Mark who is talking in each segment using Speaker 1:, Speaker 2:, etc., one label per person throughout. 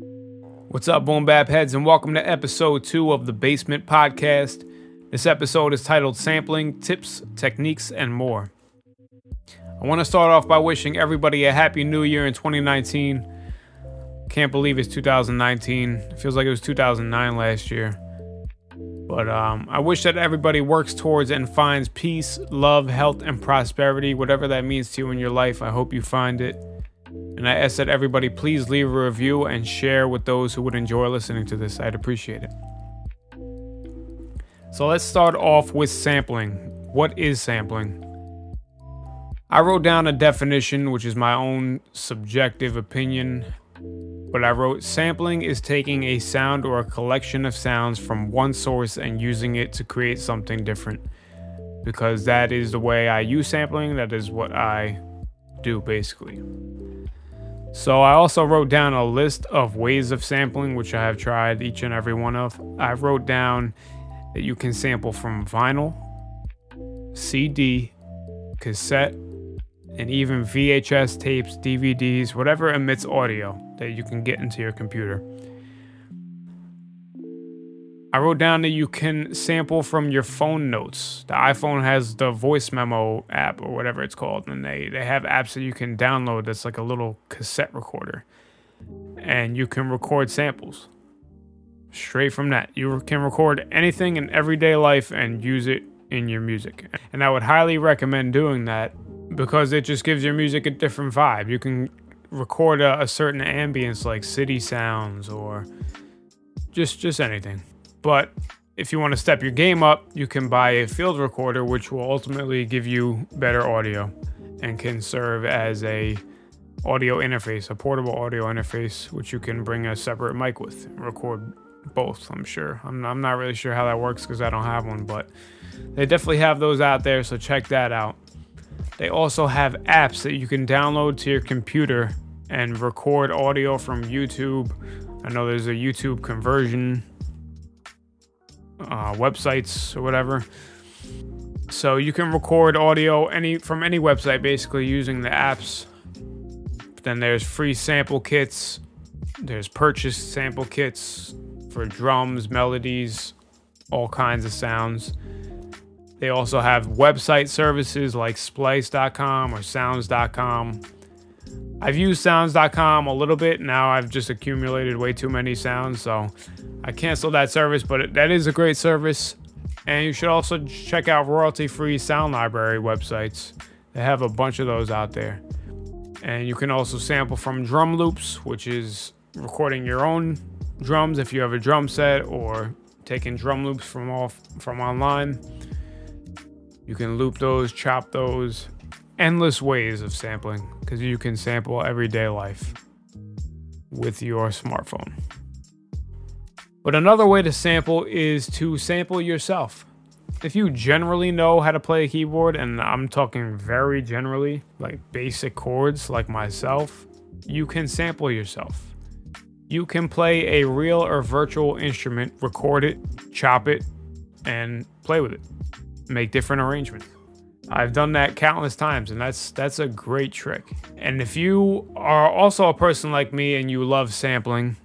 Speaker 1: What's up, Boom Bap Heads, and welcome to episode two of the Basement Podcast. This episode is titled Sampling Tips, Techniques, and More. I want to start off by wishing everybody a happy new year in 2019. Can't believe it's 2019. It feels like it was 2009 last year. But um, I wish that everybody works towards and finds peace, love, health, and prosperity, whatever that means to you in your life. I hope you find it. And I ask that everybody please leave a review and share with those who would enjoy listening to this. I'd appreciate it. So let's start off with sampling. What is sampling? I wrote down a definition, which is my own subjective opinion, but I wrote sampling is taking a sound or a collection of sounds from one source and using it to create something different. Because that is the way I use sampling, that is what I do basically. So I also wrote down a list of ways of sampling, which I have tried each and every one of. I wrote down that you can sample from vinyl, CD, cassette, and even VHS tapes, DVDs, whatever emits audio that you can get into your computer. I wrote down that you can sample from your phone notes. The iPhone has the voice memo app or whatever it's called, and they, they have apps that you can download that's like a little cassette recorder. And you can record samples straight from that. You can record anything in everyday life and use it in your music. And I would highly recommend doing that because it just gives your music a different vibe. You can record a, a certain ambience like city sounds or just just anything. But if you want to step your game up, you can buy a field recorder, which will ultimately give you better audio and can serve as a audio interface, a portable audio interface, which you can bring a separate mic with, and record both. I'm sure. I'm, I'm not really sure how that works because I don't have one, but they definitely have those out there. So check that out. They also have apps that you can download to your computer and record audio from YouTube. I know there's a YouTube conversion uh, websites or whatever. So you can record audio any from any website basically using the apps. Then there's free sample kits. There's purchased sample kits for drums, melodies, all kinds of sounds. They also have website services like splice.com or sounds.com. I've used sounds.com a little bit. Now I've just accumulated way too many sounds, so I canceled that service, but that is a great service. And you should also check out royalty free sound library websites. They have a bunch of those out there. And you can also sample from drum loops, which is recording your own drums if you have a drum set or taking drum loops from off from online. You can loop those, chop those, endless ways of sampling because you can sample everyday life with your smartphone. But another way to sample is to sample yourself. If you generally know how to play a keyboard, and I'm talking very generally, like basic chords like myself, you can sample yourself. You can play a real or virtual instrument, record it, chop it, and play with it. Make different arrangements. I've done that countless times, and that's that's a great trick. And if you are also a person like me and you love sampling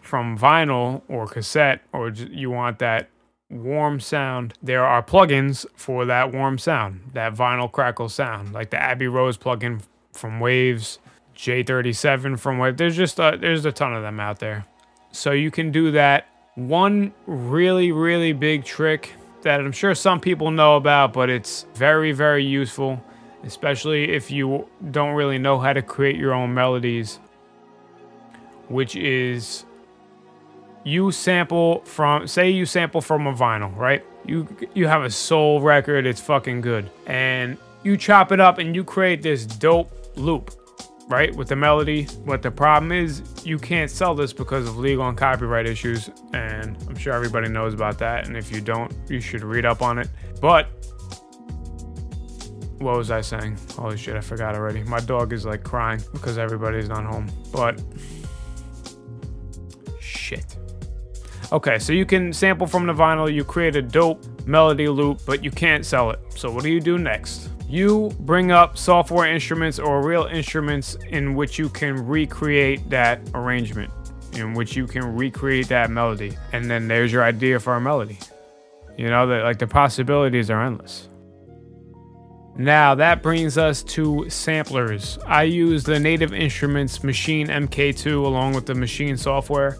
Speaker 1: from vinyl or cassette, or you want that warm sound, there are plugins for that warm sound, that vinyl crackle sound, like the Abbey Road plugin from Waves, J37 from Waves. There's just a, there's a ton of them out there, so you can do that. One really really big trick that I'm sure some people know about, but it's very, very useful, especially if you don't really know how to create your own melodies, which is you sample from say you sample from a vinyl, right? You you have a soul record, it's fucking good. And you chop it up and you create this dope loop right? With the melody. What the problem is, you can't sell this because of legal and copyright issues, and I'm sure everybody knows about that. And if you don't, you should read up on it. But what was I saying? Holy shit, I forgot already. My dog is like crying because everybody's not home. But shit. Okay, so you can sample from the vinyl, you create a dope melody loop, but you can't sell it. So what do you do next? You bring up software instruments or real instruments in which you can recreate that arrangement. in which you can recreate that melody. And then there's your idea for a melody. You know, that like the possibilities are endless. Now that brings us to samplers. I use the Native Instruments Maschine MK2 along with the Maschine software,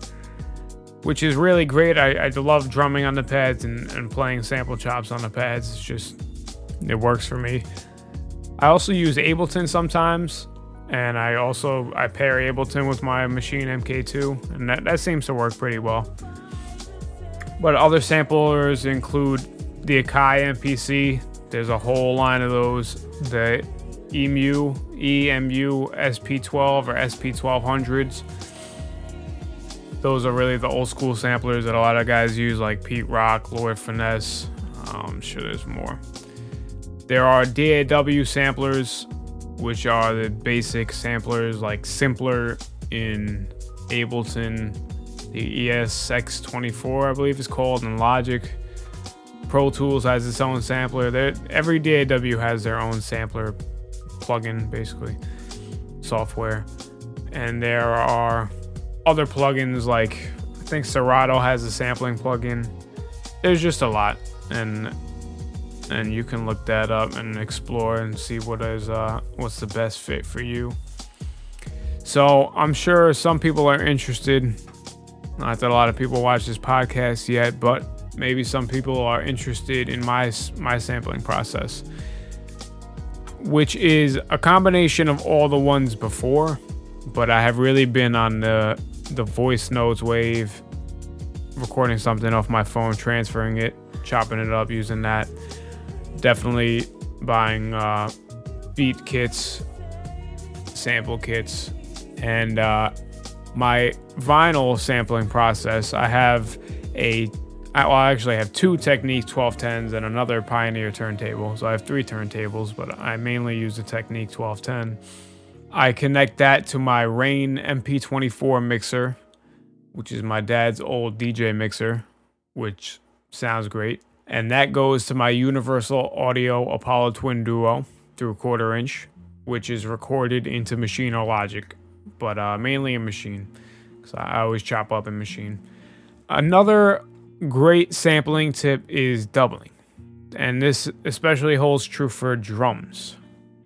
Speaker 1: which is really great. I, I love drumming on the pads and, and playing sample chops on the pads. It's just, it works for me. I also use Ableton sometimes, and I also I pair Ableton with my Maschine MK2, and that, that seems to work pretty well. But other samplers include the Akai MPC, there's a whole line of those. The EMU, EMU SP12 or SP1200s. Those are really the old school samplers that a lot of guys use, like Pete Rock, Lord Finesse. Um, I'm sure there's more. There are DAW samplers, which are the basic samplers, like Simpler in Ableton, the ESX24, I believe it's called, in Logic. Pro Tools has its own sampler. They're, every DAW has their own sampler plugin, basically, software. And there are other plugins like I think Serato has a sampling plugin. There's just a lot, and and you can look that up and explore and see what is uh, what's the best fit for you. So I'm sure some people are interested. Not that a lot of people watch this podcast yet, but maybe some people are interested in my my sampling process which is a combination of all the ones before but i have really been on the the voice notes wave recording something off my phone transferring it chopping it up using that definitely buying uh, beat kits sample kits and uh, my vinyl sampling process i have a I, well, I actually have two Technics 1210s and another Pioneer turntable. So I have three turntables, but I mainly use the Technics 1210. I connect that to my Rane MP24 mixer, which is my dad's old DJ mixer, which sounds great. And that goes to my Universal Audio Apollo Twin Duo through quarter inch, which is recorded into Maschine or Logic, but uh, mainly in Maschine because I always chop up in Maschine. Another great sampling tip is doubling. And this especially holds true for drums.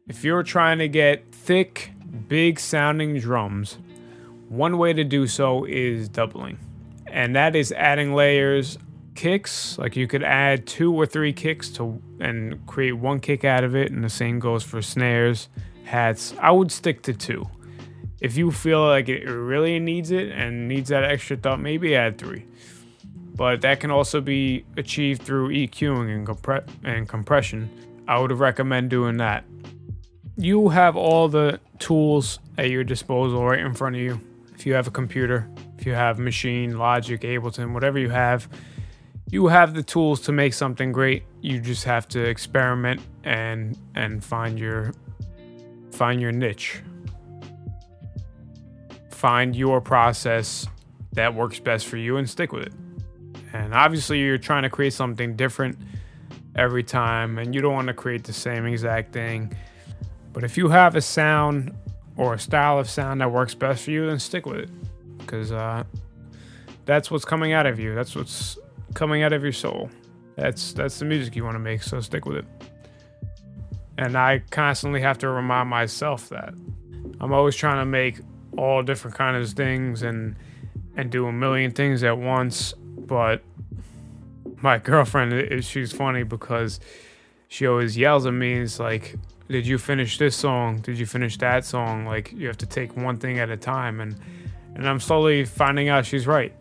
Speaker 1: If you're trying to get thick, big sounding drums, one way to do so is doubling. And that is adding layers, kicks, like you could add two or three kicks to and create one kick out of it, and the same goes for snares, hats. I would stick to two. If you feel like it really needs it and needs that extra thought, maybe add three but that can also be achieved through EQing and, compre- and compression. I would recommend doing that. You have all the tools at your disposal right in front of you. If you have a computer, if you have Maschine Logic, Ableton, whatever you have, you have the tools to make something great. You just have to experiment and and find your find your niche. Find your process that works best for you and stick with it. And obviously, you're trying to create something different every time, and you don't want to create the same exact thing. But if you have a sound or a style of sound that works best for you, then stick with it. Because uh, that's what's coming out of you. That's what's coming out of your soul. That's that's the music you want to make. So stick with it. And I constantly have to remind myself that I'm always trying to make all different kinds of things and and do a million things at once but my girlfriend, she's funny because she always yells at me. It's like, did you finish this song? Did you finish that song? Like you have to take one thing at a time, and and I'm slowly finding out she's right.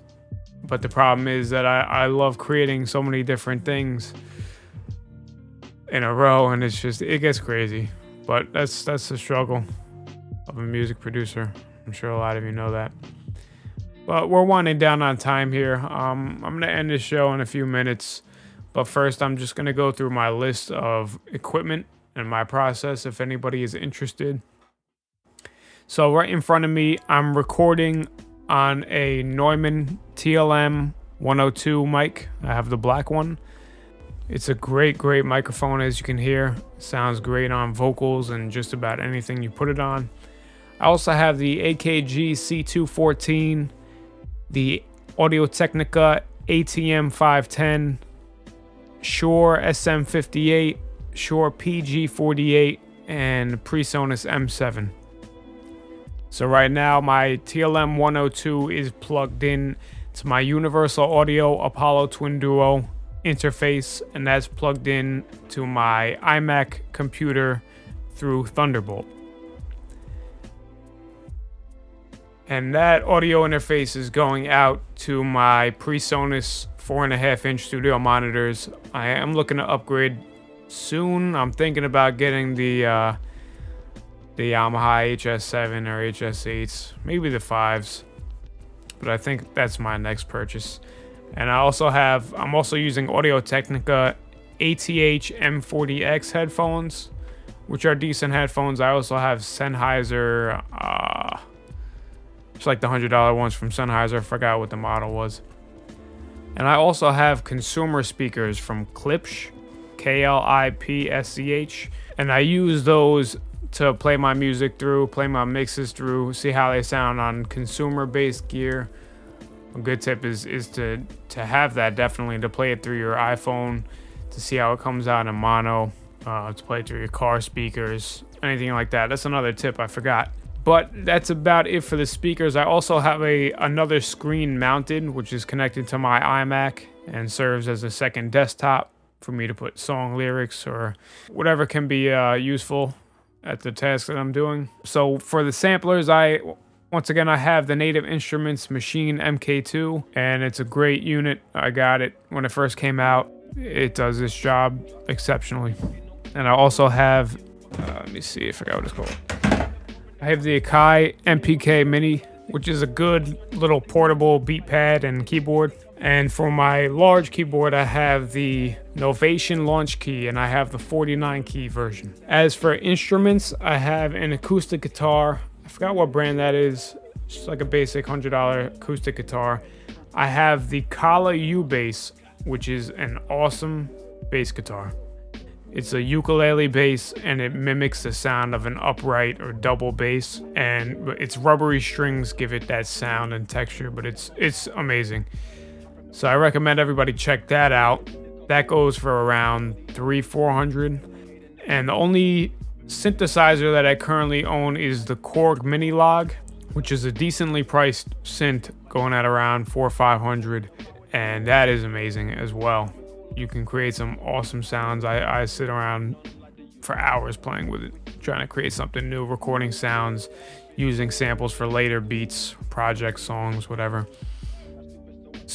Speaker 1: But the problem is that I, I love creating so many different things in a row, and it's just it gets crazy. But that's that's the struggle of a music producer. I'm sure a lot of you know that. But we're winding down on time here. Um, I'm to end this show in a few minutes. But first, I'm just going to go through my list of equipment and my process if anybody is interested. So, right in front of me, I'm recording on a Neumann TLM 102 mic. I have the black one. It's a great, great microphone, as you can hear. sounds great on vocals and just about anything you put it on. I also have the AKG C214 the Audio Technica ATM 510, Shure SM58, Shure PG48, and PreSonus M7. So right now my TLM 102 is plugged in to my Universal Audio Apollo Twin Duo interface, and that's plugged in to my iMac computer through Thunderbolt. And that audio interface is going out to my PreSonus four and a half inch studio monitors. I am looking to upgrade soon. I'm thinking about getting the uh, the Yamaha HS7 or HS8s, maybe the fives. But I think that's my next purchase. And I also have I'm also using Audio Technica ATH M40X headphones, which are decent headphones. I also have Sennheiser. Uh, it's like the hundred dollar ones from Sennheiser. I forgot what the model was. And I also have consumer speakers from Klipsch, K L I P S C H, and I use those to play my music through, play my mixes through, see how they sound on consumer-based gear. A good tip is is to to have that definitely to play it through your iPhone to see how it comes out in mono, uh, to play through your car speakers, anything like that. That's another tip I forgot. But that's about it for the speakers. I also have a another screen mounted, which is connected to my iMac and serves as a second desktop for me to put song lyrics or whatever can be uh, useful at the task that I'm doing. So for the samplers, I once again I have the Native Instruments Maschine MK2, and it's a great unit. I got it when it first came out. It does this job exceptionally. And I also have, uh, let me see, if I forgot what it's called. I have the Akai MPK Mini, which is a good little portable beat pad and keyboard. And for my large keyboard, I have the Novation Launchkey and I have the 49 key version. As for instruments, I have an acoustic guitar. I forgot what brand that is. It's like a basic $100 acoustic guitar. I have the Kala U bass, which is an awesome bass guitar. It's a ukulele bass and it mimics the sound of an upright or double bass and its rubbery strings give it that sound and texture, but it's it's amazing. So I recommend everybody check that out. That goes for around 3 400 and the only synthesizer that I currently own is the Korg Minilogue, which is a decently priced synth going at around 4 500 and that is amazing as well you can create some awesome sounds. I, I sit around for hours playing with it, trying to create something new, recording sounds, using samples for later beats, project songs, whatever.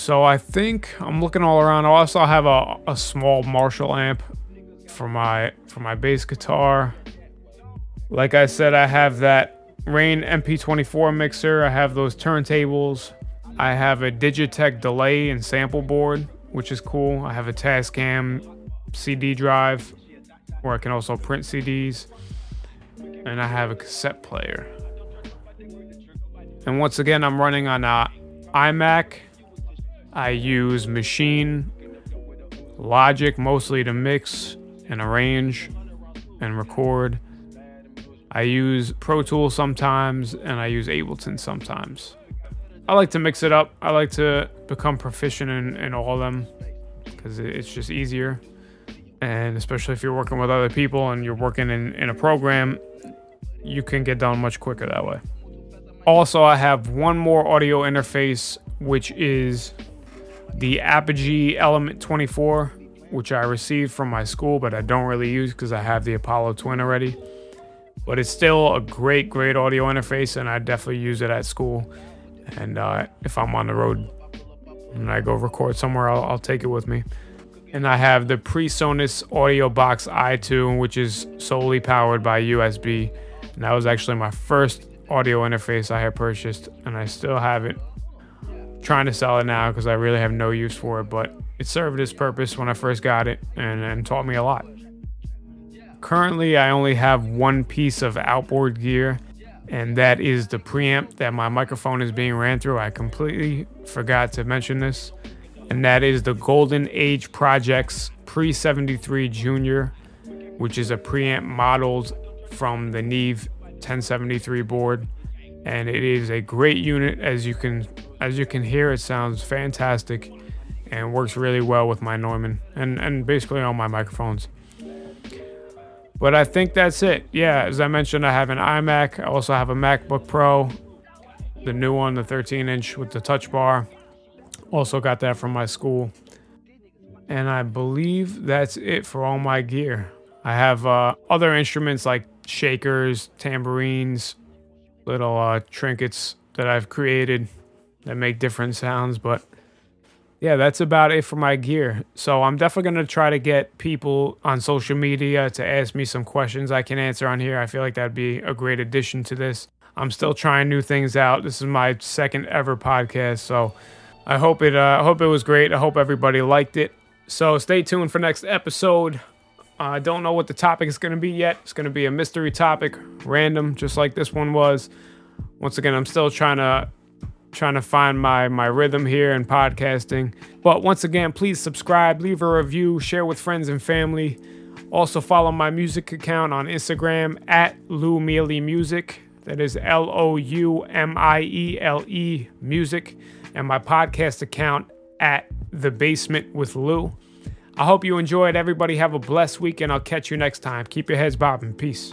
Speaker 1: So I think I'm looking all around. I also have a, a small Marshall amp for my for my bass guitar. Like I said, I have that Rane MP24 mixer. I have those turntables. I have a Digitech delay and sample board which is cool. I have a Tascam CD drive where I can also print CDs, and I have a cassette player. And once again, I'm running on a iMac. I use Maschine Logic mostly to mix and arrange and record. I use Pro Tools sometimes, and I use Ableton sometimes. I like to mix it up. I like to become proficient in, in all of them because it's just easier. And especially if you're working with other people and you're working in, in a program, you can get done much quicker that way. Also, I have one more audio interface, which is the Apogee Element 24, which I received from my school, but I don't really use because I have the Apollo Twin already. But it's still a great, great audio interface, and I definitely use it at school. And uh, if I'm on the road and I go record somewhere, I'll, I'll take it with me. And I have the PreSonus Audio Box i2, which is solely powered by USB. And that was actually my first audio interface I had purchased, and I still have it. Trying to sell it now because I really have no use for it, but it served its purpose when I first got it and, and taught me a lot. Currently, I only have one piece of outboard gear, and that is the preamp that my microphone is being ran through. I completely forgot to mention this, and that is the Golden Age Projects Pre 73 Junior, which is a preamp modeled from the Neve 1073 board. And it is a great unit as you can as you can hear it sounds fantastic and works really well with my Neumann and and basically all my microphones. But I think that's it. Yeah, as I mentioned, I have an iMac. I also have a MacBook Pro, the new one, the 13 inch with the touch bar. Also got that from my school. And I believe that's it for all my gear. I have uh, other instruments like shakers, tambourines, little uh, trinkets that I've created that make different sounds. But yeah, that's about it for my gear. So I'm definitely going to try to get people on social media to ask me some questions I can answer on here. I feel like that'd be a great addition to this. I'm still trying new things out. This is my second ever podcast, so I hope it. Uh, I hope it was great. I hope everybody liked it. So stay tuned for next episode. I uh, don't know what the topic is going to be yet. It's going to be a mystery topic, random, just like this one was. Once again, I'm still trying to trying to find my my rhythm here in podcasting. But once again, please subscribe, leave a review, share with friends and family. Also follow my music account on Instagram at Lou Miele Music. That is L O U M I E L E Music, and my podcast account at The Basement with Lou. I hope you enjoyed. Everybody have a blessed week, and I'll catch you next time. Keep your heads bobbing. Peace.